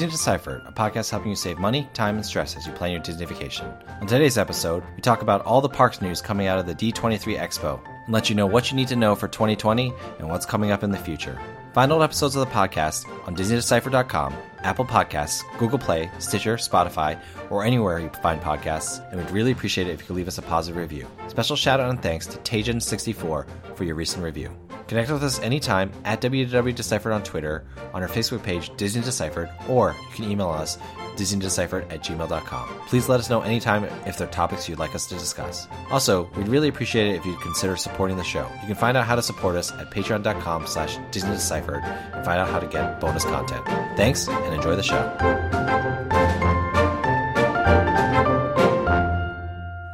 Disney Deciphered, a podcast helping you save money, time, and stress as you plan your Disney vacation. On today's episode, we talk about all the parks news coming out of the D23 Expo and let you know what you need to know for 2020 and what's coming up in the future. Find old episodes of the podcast on DisneyDeciphered.com, Apple Podcasts, Google Play, Stitcher, Spotify, or anywhere you find podcasts, and we'd really appreciate it if you could leave us a positive review. Special shout out and thanks to Tajan64 for your recent review. Connect with us anytime at www.deciphered on Twitter, on our Facebook page, Disney Deciphered, or you can email us, disneydeciphered at gmail.com. Please let us know anytime if there are topics you'd like us to discuss. Also, we'd really appreciate it if you'd consider supporting the show. You can find out how to support us at patreon.com slash disneydeciphered and find out how to get bonus content. Thanks, and enjoy the show.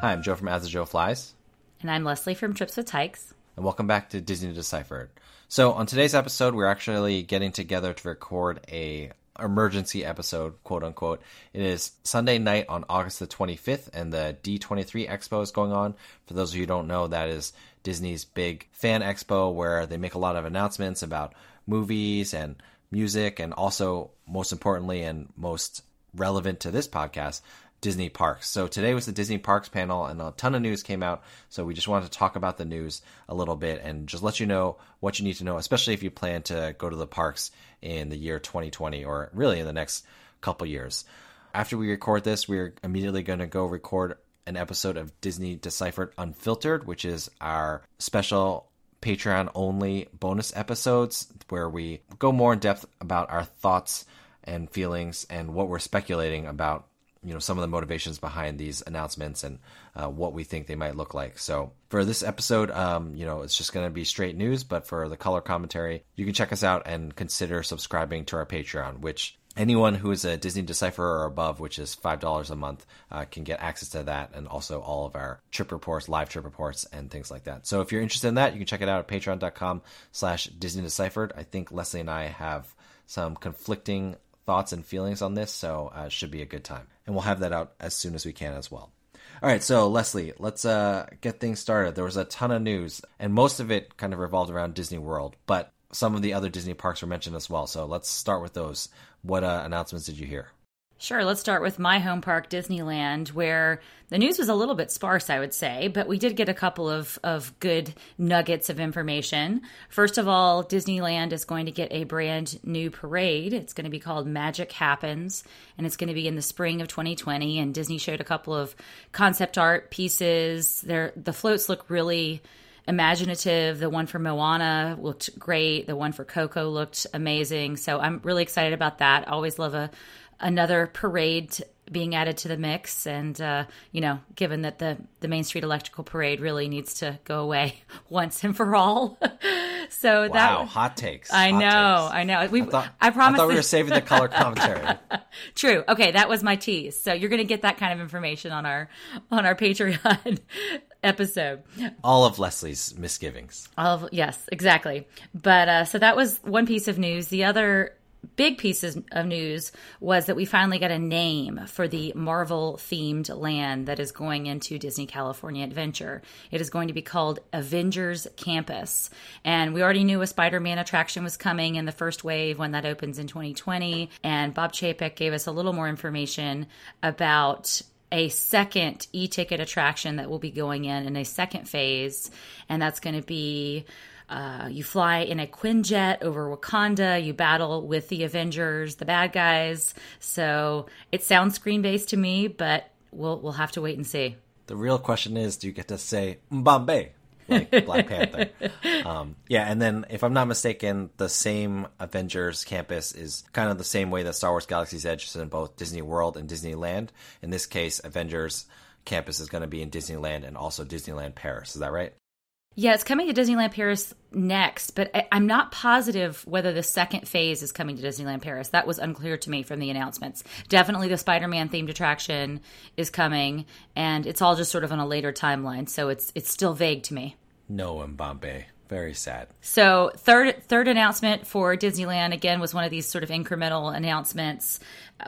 Hi, I'm Joe from As the Joe Flies. And I'm Leslie from Trips with Tykes and welcome back to Disney Deciphered. So, on today's episode, we're actually getting together to record a emergency episode, quote unquote. It is Sunday night on August the 25th, and the D23 Expo is going on. For those of you who don't know, that is Disney's big fan expo where they make a lot of announcements about movies and music, and also, most importantly, and most relevant to this podcast, Disney parks. So today was the Disney parks panel, and a ton of news came out. So we just wanted to talk about the news a little bit and just let you know what you need to know, especially if you plan to go to the parks in the year 2020 or really in the next couple years. After we record this, we're immediately going to go record an episode of Disney Deciphered Unfiltered, which is our special Patreon only bonus episodes where we go more in depth about our thoughts and feelings and what we're speculating about you know some of the motivations behind these announcements and uh, what we think they might look like. So for this episode, um, you know, it's just going to be straight news. But for the color commentary, you can check us out and consider subscribing to our Patreon, which anyone who is a Disney Decipherer or above, which is five dollars a month, uh, can get access to that, and also all of our trip reports, live trip reports, and things like that. So if you're interested in that, you can check it out at Patreon.com/slash Disney Deciphered. I think Leslie and I have some conflicting thoughts and feelings on this, so uh, should be a good time. And we'll have that out as soon as we can as well. All right, so Leslie, let's uh, get things started. There was a ton of news, and most of it kind of revolved around Disney World, but some of the other Disney parks were mentioned as well. So let's start with those. What uh, announcements did you hear? Sure, let's start with my home park, Disneyland, where the news was a little bit sparse, I would say, but we did get a couple of, of good nuggets of information. First of all, Disneyland is going to get a brand new parade. It's going to be called Magic Happens, and it's going to be in the spring of 2020. And Disney showed a couple of concept art pieces. They're, the floats look really imaginative. The one for Moana looked great. The one for Coco looked amazing. So I'm really excited about that. Always love a another parade being added to the mix. And uh, you know given that the the main street electrical parade really needs to go away once and for all. So wow, that hot takes i hot know takes. i know. We I, thought, I promise I thought we were saving the color commentary. True. Okay that was my tease. So you're gonna get that kind of information on our on our patreon episode. All of leslie's misgivings. All of yes exactly. But uh so that was one piece of news. The other big pieces of news was that we finally got a name for the Marvel themed land that is going into Disney California Adventure. It is going to be called Avengers Campus. And we already knew a Spider Man attraction was coming in the first wave when that opens in 2020. And Bob Chapek gave us a little more information about a second e ticket attraction that will be going in in a second phase. And that's going to be uh, you fly in a Quinjet over Wakanda. You battle with the Avengers, the bad guys. So it sounds screen based to me, but we'll we'll have to wait and see. The real question is, do you get to say Yibambe like Black Panther? Um, yeah, and then if I'm not mistaken, the same Avengers campus is kind of the same way that Star Wars Galaxy's Edge is in both Disney World and Disneyland. In this case, Avengers campus is going to be in Disneyland and also Disneyland Paris. Is that right? Yeah, it's coming to Disneyland Paris next, but I, am not positive whether the second phase is coming to Disneyland Paris. That was unclear to me from the announcements. Definitely the Spider Man themed attraction is coming, and it's all just sort of on a later timeline, so it's it's still vague to me. No Yibambe. Very sad. So third third announcement for Disneyland again was one of these sort of incremental announcements.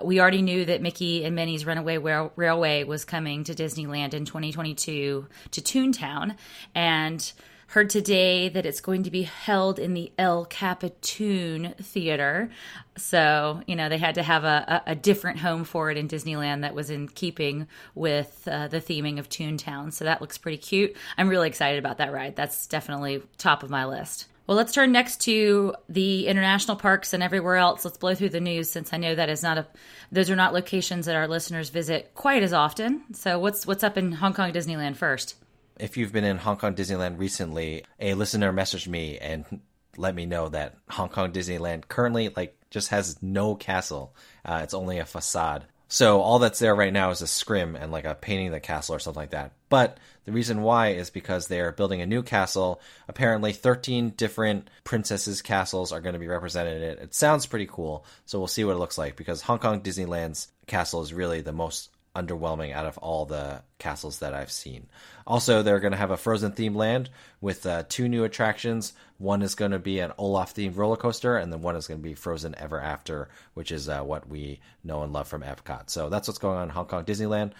We already knew that Mickey and Minnie's Runaway Rail- Railway was coming to Disneyland in 2022 to Toontown, and Heard today that it's going to be held in the El Capitan Theater. So, you know, they had to have a, a, a different home for it in Disneyland that was in keeping with uh, the theming of Toontown. So that looks pretty cute. I'm really excited about that ride. That's definitely top of my list. Well, let's turn next to the international parks and everywhere else. Let's blow through the news since I know that is not a those are not locations that our listeners visit quite as often. So, what's what's up in Hong Kong Disneyland first? if you've been in Hong Kong Disneyland recently, a listener messaged me and let me know that Hong Kong Disneyland currently like just has no castle. Uh, it's only a facade. So all that's there right now is a scrim and like a painting of the castle or something like that. But the reason why is because they're building a new castle. Apparently, 13 different princesses' castles are going to be represented in it. It sounds pretty cool. So we'll see what it looks like because Hong Kong Disneyland's castle is really the most underwhelming out of all the castles that I've seen. Also, they're going to have a Frozen themed land with uh, two new attractions. One is going to be an Olaf themed roller coaster, and then one is going to be Frozen Ever After, which is uh, what we know and love from Epcot. So that's what's going on in Hong Kong Disneyland.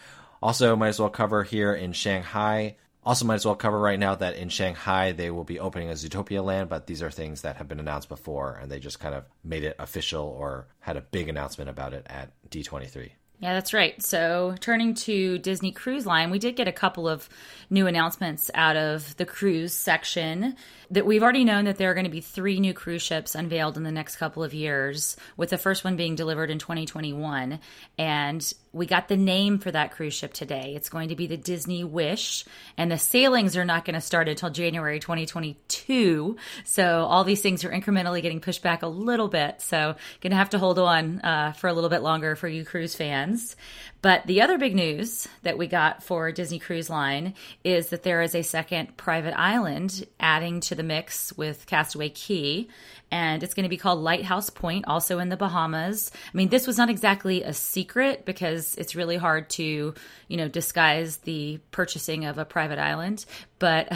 Also, might as well cover here in Shanghai. Also, might as well cover right now that in Shanghai they will be opening a Zootopia land, but these are things that have been announced before, and they just kind of made it official or had a big announcement about it at D23. Yeah, that's right. So, turning to Disney Cruise Line, we did get a couple of new announcements out of the cruise section that we've already known that there are going to be three new cruise ships unveiled in the next couple of years, with the first one being delivered in 2021. And we got the name for that cruise ship today. It's going to be the Disney Wish, and the sailings are not going to start until January 2022. So all these things are incrementally getting pushed back a little bit. So going to have to hold on uh, for a little bit longer for you cruise fans. But the other big news that we got for Disney Cruise Line is that there is a second private island adding to the mix with Castaway Key, and it's going to be called Lighthouse Point, also in the Bahamas. I mean, this was not exactly a secret because it's really hard to, you know, disguise the purchasing of a private island. But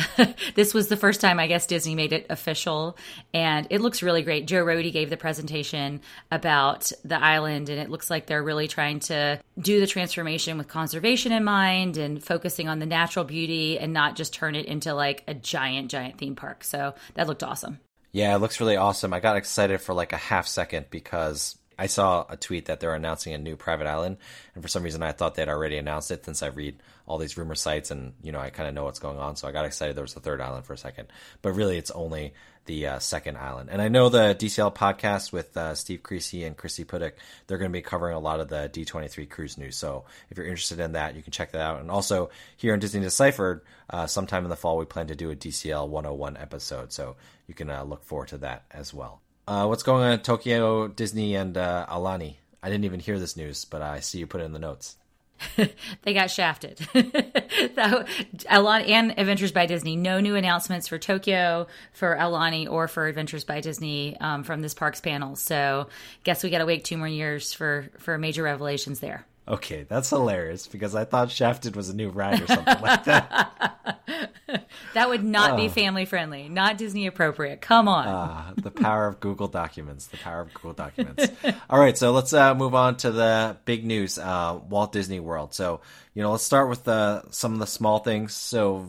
this was the first time, I guess, Disney made it official, and it looks really great. Joe Rohde gave the presentation about the island, and it looks like they're really trying to do the transformation with conservation in mind and focusing on the natural beauty and not just turn it into like a giant, giant theme park. So that looked awesome. Yeah, it looks really awesome. I got excited for like a half second because I saw a tweet that they're announcing a new private island, and for some reason I thought they'd already announced it since I read all these rumor sites and you know I kind of know what's going on. So I got excited there was a third island for a second, but really it's only the uh, second island. And I know the DCL podcast with uh, Steve Creasy and Chrissy Pudick, they're going to be covering a lot of the D23 cruise news. So if you're interested in that, you can check that out. And also here in Disney Deciphered, uh, sometime in the fall, we plan to do a DCL 101 episode. So you can uh, look forward to that as well. Uh, what's going on at Tokyo, Disney, and uh, Aulani? I didn't even hear this news, but I see you put it in the notes. they got shafted. so, Aulani and Adventures by Disney. No new announcements for Tokyo, for Aulani, or for Adventures by Disney um, from this parks panel. So, guess we got to wait two more years for for major revelations there. Okay, that's hilarious because I thought Shafted was a new ride or something like that. that would not oh. be family friendly, not Disney appropriate. Come on. Ah, the power of Google Documents. The power of Google Documents. All right, so let's uh, move on to the big news uh, Walt Disney World. So, you know, let's start with uh, some of the small things. So,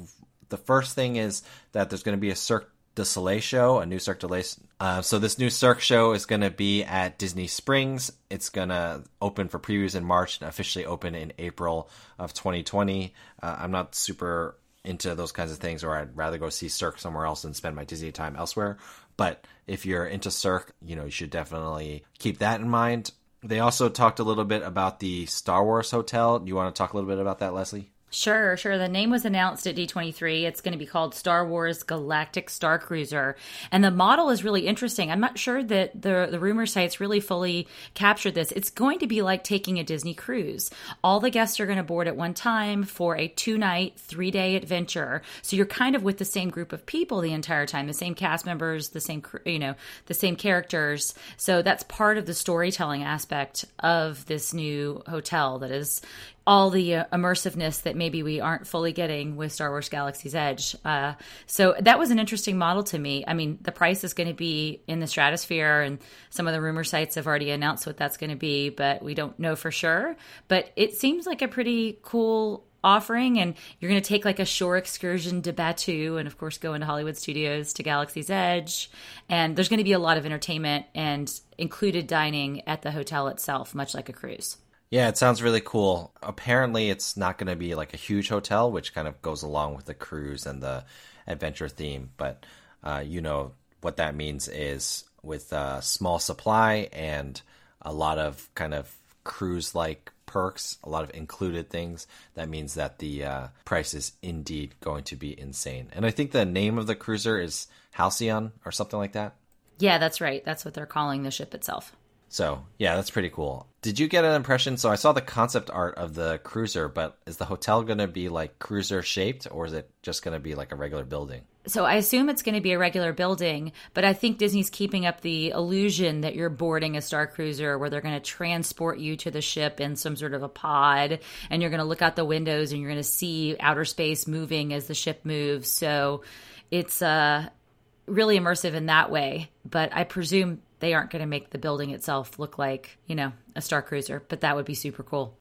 the first thing is that there's going to be a Cirque du Soleil show, a new Cirque du Soleil. Uh, so this new Cirque show is going to be at Disney Springs. It's going to open for previews in March and officially open in April of 2020. Uh, I'm not super into those kinds of things, or I'd rather go see Cirque somewhere else and spend my Disney time elsewhere. But if you're into Cirque, you know you should definitely keep that in mind. They also talked a little bit about the Star Wars hotel. Do you want to talk a little bit about that, Leslie? Sure, sure. The name was announced at D23. It's going to be called Star Wars Galactic Star Cruiser. And the model is really interesting. I'm not sure that the, the rumor sites really fully captured this. It's going to be like taking a Disney cruise. All the guests are going to board at one time for a two night, three day adventure. So you're kind of with the same group of people the entire time, the same cast members, the same, you know, the same characters. So that's part of the storytelling aspect of this new hotel that is all the uh, immersiveness that maybe we aren't fully getting with Star Wars Galaxy's Edge. Uh, so that was an interesting model to me. I mean, the price is going to be in the stratosphere, and some of the rumor sites have already announced what that's going to be, but we don't know for sure. But it seems like a pretty cool offering, and you're going to take like a shore excursion to Batuu, and of course go into Hollywood Studios to Galaxy's Edge, and there's going to be a lot of entertainment and included dining at the hotel itself, much like a cruise. Yeah, it sounds really cool. Apparently, it's not going to be like a huge hotel, which kind of goes along with the cruise and the adventure theme. But uh, you know what that means is with a small supply and a lot of kind of cruise like perks, a lot of included things. That means that the uh, price is indeed going to be insane. And I think the name of the cruiser is Halcyon or something like that. Yeah, that's right. That's what they're calling the ship itself. So, yeah, that's pretty cool. Did you get an impression? So, I saw the concept art of the cruiser, but is the hotel going to be like cruiser shaped or is it just going to be like a regular building? So, I assume it's going to be a regular building, but I think Disney's keeping up the illusion that you're boarding a Star Cruiser where they're going to transport you to the ship in some sort of a pod and you're going to look out the windows and you're going to see outer space moving as the ship moves. So, it's uh, really immersive in that way, but I presume they aren't going to make the building itself look like, you know, a Star Cruiser, but that would be super cool.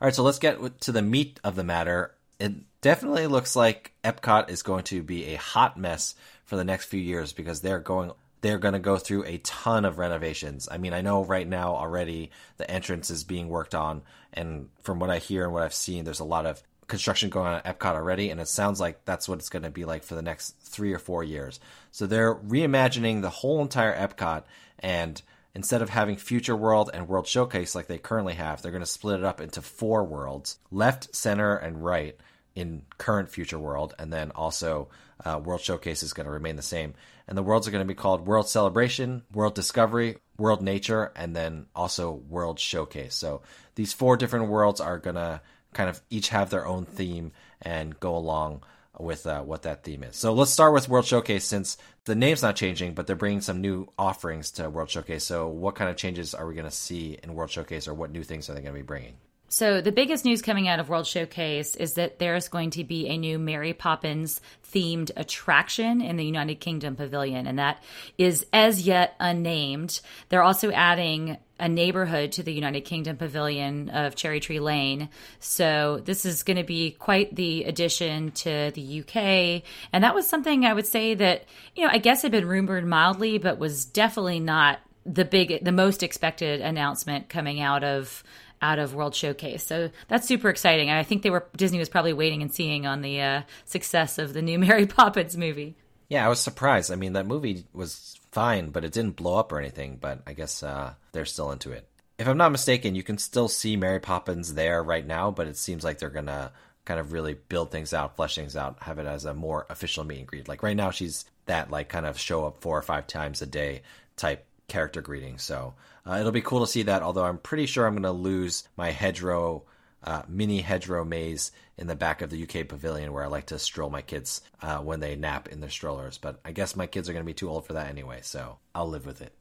All right, so let's get to the meat of the matter. It definitely looks like Epcot is going to be a hot mess for the next few years because they're going they're going to go through a ton of renovations. I mean, I know right now already the entrance is being worked on and from what I hear and what I've seen there's a lot of construction going on at Epcot already, and it sounds like that's what it's going to be like for the next three or four years. So they're reimagining the whole entire Epcot, and instead of having Future World and World Showcase like they currently have, they're going to split it up into four worlds left, center, and right in current Future World, and then also uh, World Showcase is going to remain the same. And the worlds are going to be called World Celebration, World Discovery, World Nature, and then also World Showcase. So these four different worlds are going to kind of each have their own theme and go along with uh, what that theme is. So let's start with World Showcase since the name's not changing, but they're bringing some new offerings to World Showcase. So what kind of changes are we going to see in World Showcase, or what new things are they going to be bringing? So, the biggest news coming out of World Showcase is that there is going to be a new Mary Poppins themed attraction in the United Kingdom Pavilion, and that is as yet unnamed. They're also adding a neighborhood to the United Kingdom Pavilion of Cherry Tree Lane. So, this is going to be quite the addition to the UK. And that was something I would say that, you know, I guess had been rumored mildly, but was definitely not the big, the most expected announcement coming out of out of World Showcase. So that's super exciting. I think they were Disney was probably waiting and seeing on the uh, success of the new Mary Poppins movie. Yeah, I was surprised. I mean, that movie was fine, but it didn't blow up or anything. But I guess uh, they're still into it. If I'm not mistaken, you can still see Mary Poppins there right now, but it seems like they're gonna kind of really build things out, flesh things out, have it as a more official meet and greet. Like right now, she's that like kind of show up four or five times a day type character greeting. So uh, it'll be cool to see that. Although I'm pretty sure I'm going to lose my hedgerow, uh, mini hedgerow maze in the back of the UK pavilion where I like to stroll my kids uh, when they nap in their strollers. But I guess my kids are going to be too old for that anyway, so I'll live with it.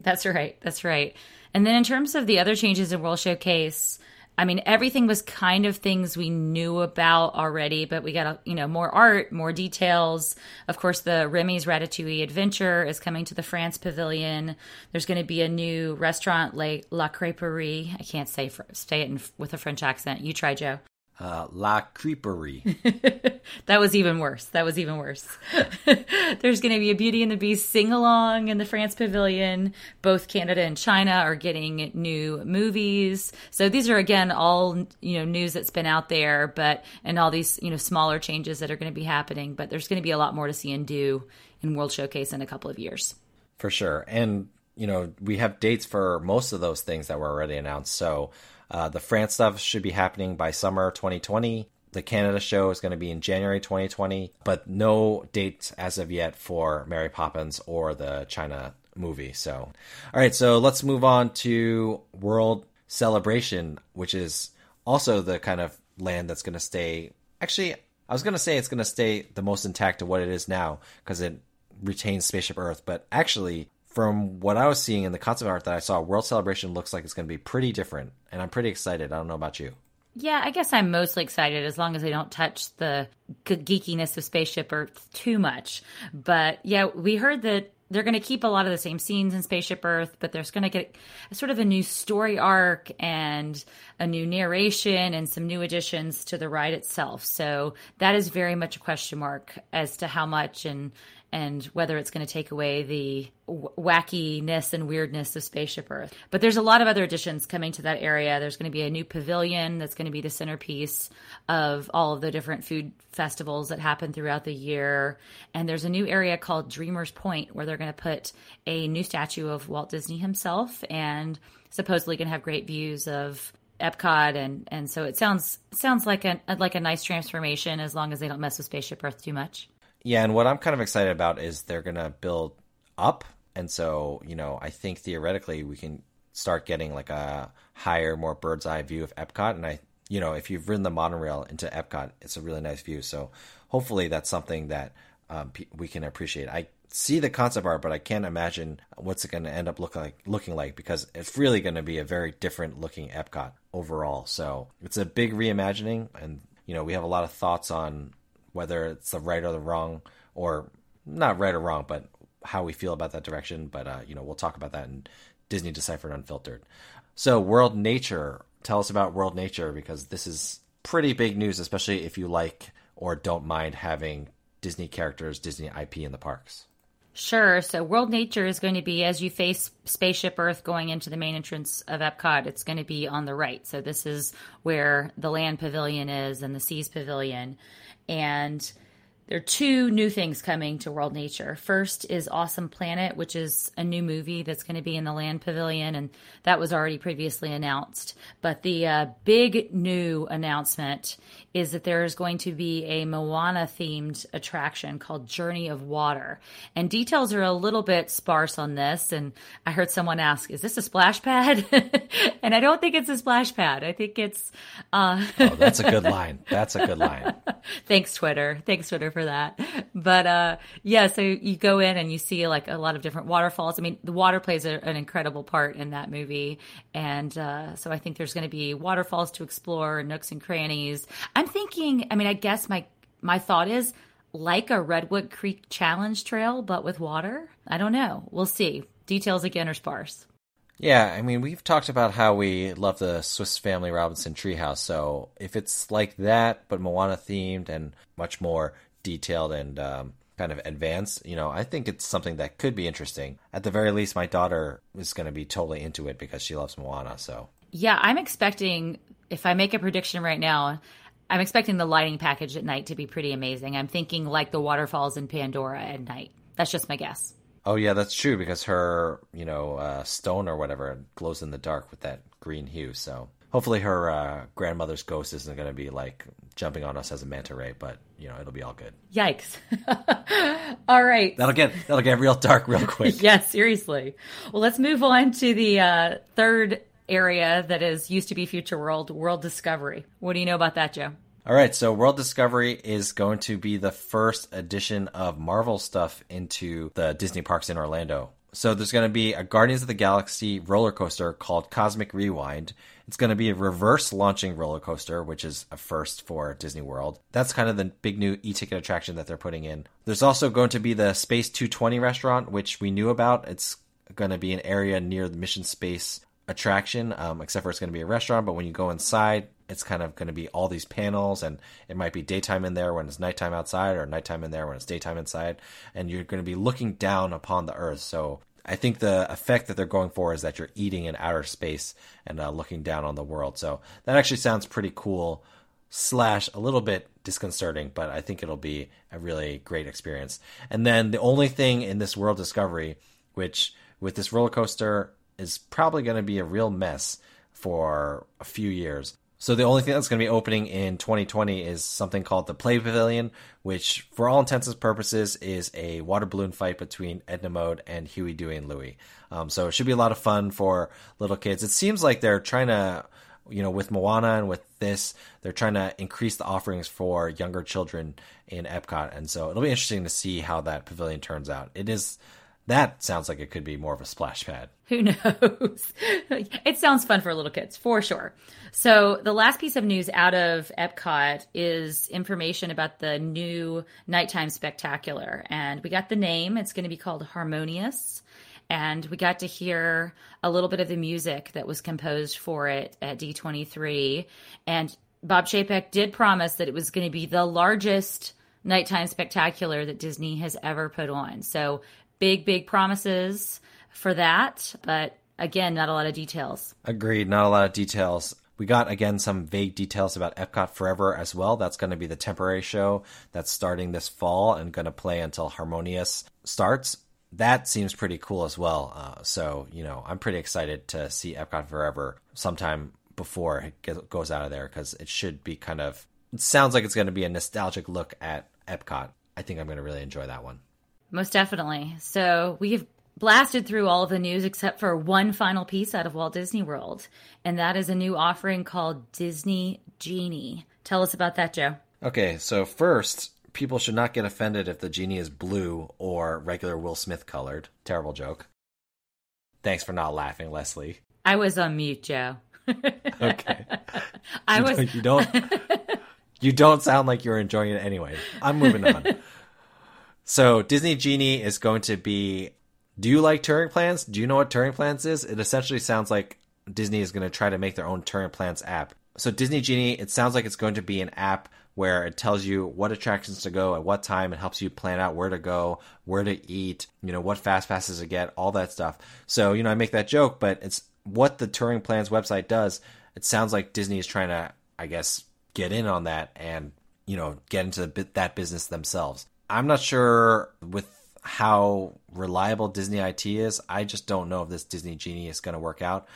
That's right. That's right. And then in terms of the other changes in World Showcase, I mean, everything was kind of things we knew about already, but we got, you know, more art, more details. Of course, the Remy's Ratatouille Adventure is coming to the France Pavilion. There's going to be a new restaurant, like La Crêperie. I can't say say it in, with a French accent. You try, Joe uh, La Creeperie. that was even worse. That was even worse. There's going to be a Beauty and the Beast sing along in the France Pavilion. Both Canada and China are getting new movies. So these are again all you know news that's been out there, but and all these you know smaller changes that are going to be happening. But there's going to be a lot more to see and do in World Showcase in a couple of years. For sure, and you know we have dates for most of those things that were already announced. So uh, the France stuff should be happening by summer 2020. The Canada show is going to be in January 2020, but no dates as of yet for Mary Poppins or the China movie. So, all right, so let's move on to World Celebration, which is also the kind of land that's going to stay. Actually, I was going to say it's going to stay the most intact to what it is now because it retains Spaceship Earth, but actually, from what I was seeing in the concept art that I saw, World Celebration looks like it's going to be pretty different, and I'm pretty excited. I don't know about you. Yeah, I guess I'm mostly excited as long as they don't touch the geekiness of Spaceship Earth too much. But yeah, we heard that they're going to keep a lot of the same scenes in Spaceship Earth, but there's going to get sort of a new story arc and a new narration and some new additions to the ride itself. So that is very much a question mark as to how much and and whether it's going to take away the wackiness and weirdness of Spaceship Earth. But there's a lot of other additions coming to that area. There's going to be a new pavilion that's going to be the centerpiece of all of the different food festivals that happen throughout the year. And there's a new area called Dreamers Point where they're going to put a new statue of Walt Disney himself and supposedly going to have great views of Epcot and and so it sounds sounds like a like a nice transformation as long as they don't mess with Spaceship Earth too much. Yeah, and what I'm kind of excited about is they're going to build up. And so, you know, I think theoretically we can start getting like a higher, more bird's eye view of Epcot. And I, you know, if you've ridden the monorail into Epcot, it's a really nice view. So hopefully that's something that um, we can appreciate. I see the concept art, but I can't imagine what's it going to end up look like, looking like because it's really going to be a very different looking Epcot overall. So it's a big reimagining, and you know we have a lot of thoughts on whether it's the right or the wrong, or not right or wrong, but how we feel about that direction. But uh, you know, we'll talk about that in Disney Deciphered Unfiltered. So, World Nature. Tell us about World Nature because this is pretty big news, especially if you like or don't mind having Disney characters, Disney IP in the parks. Sure. So, World Nature is going to be as you face Spaceship Earth going into the main entrance of Epcot, it's going to be on the right. So, this is where the Land Pavilion is and the Seas Pavilion and there are two new things coming to World Nature. First is Awesome Planet, which is a new movie that's going to be in the Land Pavilion, and that was already previously announced. But the uh, big new announcement is that there is going to be a Moana themed attraction called Journey of Water. And details are a little bit sparse on this. And I heard someone ask, is this a splash pad? and I don't think it's a splash pad. I think it's. Uh... oh, that's a good line. That's a good line. Thanks, Twitter. Thanks, Twitter, for that. But uh, yeah, so you go in and you see like a lot of different waterfalls. I mean, the water plays a, an incredible part in that movie. And uh, so I think there's going to be waterfalls to explore, nooks and crannies. I'm thinking, I mean, I guess my my thought is like a Redwood Creek Challenge trail, but with water. I don't know. We'll see. Details again are sparse. Yeah, I mean, we've talked about how we love the Swiss Family Robinson treehouse. So if it's like that, but Moana themed and much more detailed and um, kind of advanced, you know, I think it's something that could be interesting. At the very least, my daughter is going to be totally into it because she loves Moana. So yeah, I'm expecting if I make a prediction right now, I'm expecting the lighting package at night to be pretty amazing. I'm thinking like the waterfalls in Pandora at night. That's just my guess. Oh yeah, that's true because her, you know, uh, stone or whatever glows in the dark with that green hue. So hopefully her uh, grandmother's ghost isn't going to be like jumping on us as a manta ray, but you know it'll be all good. Yikes! all right, that'll get that'll get real dark real quick. yeah, seriously. Well, let's move on to the uh, third area that is used to be Future World, World Discovery. What do you know about that, Joe? All right, so World Discovery is going to be the first edition of Marvel stuff into the Disney parks in Orlando. So there's going to be a Guardians of the Galaxy roller coaster called Cosmic Rewind. It's going to be a reverse launching roller coaster, which is a first for Disney World. That's kind of the big new e-ticket attraction that they're putting in. There's also going to be the Space 220 restaurant, which we knew about. It's going to be an area near the Mission Space attraction, um, except for it's going to be a restaurant. But when you go inside, it's kind of going to be all these panels, and it might be daytime in there when it's nighttime outside, or nighttime in there when it's daytime inside, and you're going to be looking down upon the Earth. So I think the effect that they're going for is that you're eating in outer space and uh, looking down on the world. So that actually sounds pretty cool. Slash a little bit disconcerting, but I think it'll be a really great experience. And then the only thing in this world discovery, which with this roller coaster is probably going to be a real mess for a few years. So the only thing that's going to be opening in 2020 is something called the Play Pavilion, which, for all intents and purposes, is a water balloon fight between Edna Mode and Huey, Dewey, and Louie. Um, so it should be a lot of fun for little kids. It seems like they're trying to, you know, with Moana and with this, they're trying to increase the offerings for younger children in Epcot, and so it'll be interesting to see how that pavilion turns out. It is That sounds like it could be more of a splash pad. Who knows? it sounds fun for little kids, for sure. So, the last piece of news out of Epcot is information about the new nighttime spectacular. And we got the name, it's going to be called Harmonious. And we got to hear a little bit of the music that was composed for it at D23. And Bob Chapek did promise that it was going to be the largest nighttime spectacular that Disney has ever put on. So, big, big promises for that. But again, not a lot of details. Agreed. Not a lot of details. We got again some vague details about Epcot Forever as well. That's going to be the temporary show that's starting this fall and going to play until Harmonious starts. That seems pretty cool as well. Uh, so, you know, I'm pretty excited to see Epcot Forever sometime before it goes out of there because it should be kind of. It sounds like it's going to be a nostalgic look at Epcot. I think I'm going to really enjoy that one. Most definitely. So we've blasted through all of the news except for one final piece out of Walt Disney World, and that is a new offering called Disney Genie. Tell us about that, Joe. Okay, so first, people should not get offended if the genie is blue or regular Will Smith colored. Terrible joke. Thanks for not laughing, Leslie. I was on mute, Joe. okay. I you was. Don't, you don't. you don't sound like you're enjoying it anyway. I'm moving on. so Disney Genie is going to be. Do you like Touring plans? Do you know what Touring plans is? It essentially sounds like Disney is going to try to make their own Touring plans app. So Disney Genie, it sounds like it's going to be an app where it tells you what attractions to go at what time. It helps you plan out where to go, where to eat, you know, what fast passes to get, all that stuff. So, you know, I make that joke, but it's what the Touring Plans website does. It sounds like Disney is trying to, I guess, get in on that and, you know, get into the, that business themselves. I'm not sure with how reliable Disney IT is. I just don't know if this Disney Genie is going to work out.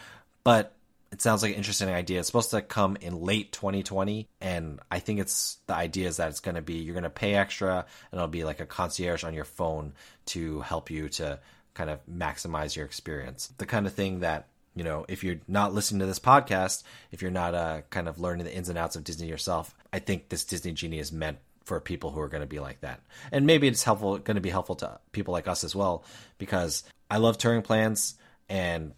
But it sounds like an interesting idea. It's supposed to come in late 2020, and I think it's the idea is that it's going to be you're going to pay extra, and it'll be like a concierge on your phone to help you to kind of maximize your experience. The kind of thing that you know, if you're not listening to this podcast, if you're not uh, kind of learning the ins and outs of Disney yourself, I think this Disney Genie is meant for people who are going to be like that. And maybe it's helpful, going to be helpful to people like us as well, because I love Touring plans, and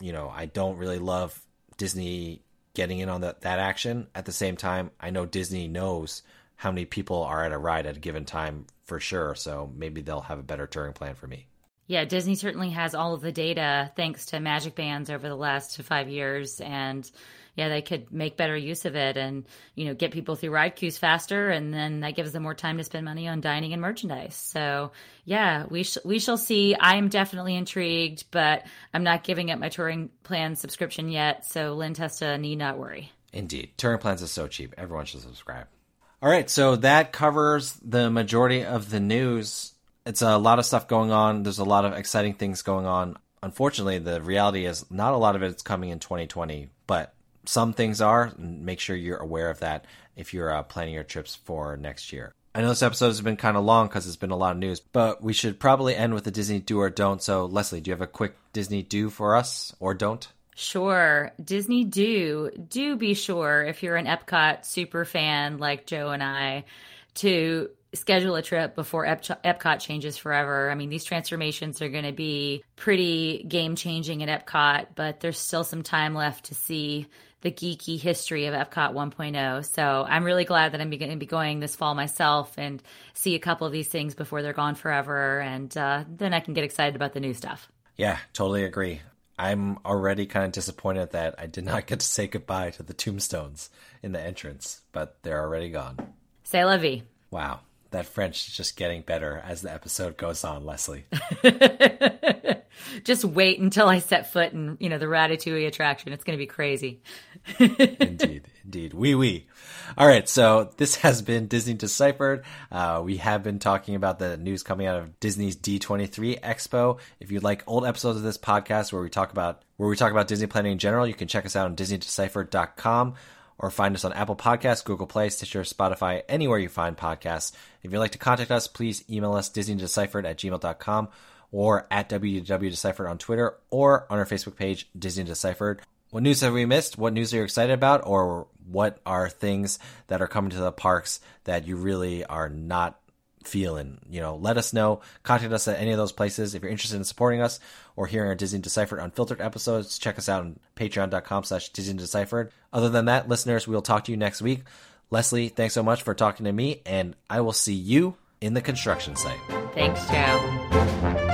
you know, I don't really love Disney getting in on that that action. At the same time, I know Disney knows how many people are at a ride at a given time for sure. So maybe they'll have a better Touring plan for me. Yeah, Disney certainly has all of the data thanks to Magic Bands over the last five years, and yeah, they could make better use of it and you know get people through ride queues faster, and then that gives them more time to spend money on dining and merchandise. So yeah, we sh- we shall see. I'm definitely intrigued, but I'm not giving up my touring plan subscription yet. So Len Testa need not worry. Indeed, Touring plans is so cheap. Everyone should subscribe. All right, so that covers the majority of the news it's a lot of stuff going on. There's a lot of exciting things going on. Unfortunately, the reality is not a lot of it is coming in 2020, but some things are. Make sure you're aware of that if you're uh, planning your trips for next year. I know this episode has been kind of long because it's been a lot of news, but we should probably end with a Disney do or don't. So, Leslie, do you have a quick Disney do for us or don't? Sure. Disney do. Do be sure if you're an Epcot super fan like Joe and I to schedule a trip before Ep- Epcot changes forever. I mean, these transformations are going to be pretty game changing at Epcot, but there's still some time left to see the geeky history of Epcot 1.0. So I'm really glad that I'm going to be going this fall myself and see a couple of these things before they're gone forever. And uh, then I can get excited about the new stuff. Yeah, totally agree. I'm already kind of disappointed that I did not get to say goodbye to the tombstones in the entrance, but they're already gone. Say la vie. Wow that French is just getting better as the episode goes on, Leslie. just wait until I set foot in, you know, the Ratatouille attraction. It's going to be crazy. indeed, indeed. Oui, oui. All right, so this has been Disney Deciphered. Uh, we have been talking about the news coming out of Disney's D23 Expo. If you'd like old episodes of this podcast where we talk about where we talk about Disney planning in general, you can check us out on DisneyDeciphered.com or find us on Apple Podcasts, Google Play, Stitcher, Spotify, anywhere you find podcasts. If you'd like to contact us, please email us disneydeciphered at gmail.com or at www.deciphered on Twitter or on our Facebook page, Disney Deciphered. What news have we missed? What news are you excited about? Or what are things that are coming to the parks that you really are not feeling. You know, let us know. Contact us at any of those places. If you're interested in supporting us or hearing our Disney Deciphered Unfiltered episodes, check us out on patreon.com slash Disney Deciphered. Other than that, listeners, we'll talk to you next week. Leslie, thanks so much for talking to me, and I will see you in the construction site. Thanks, Joe.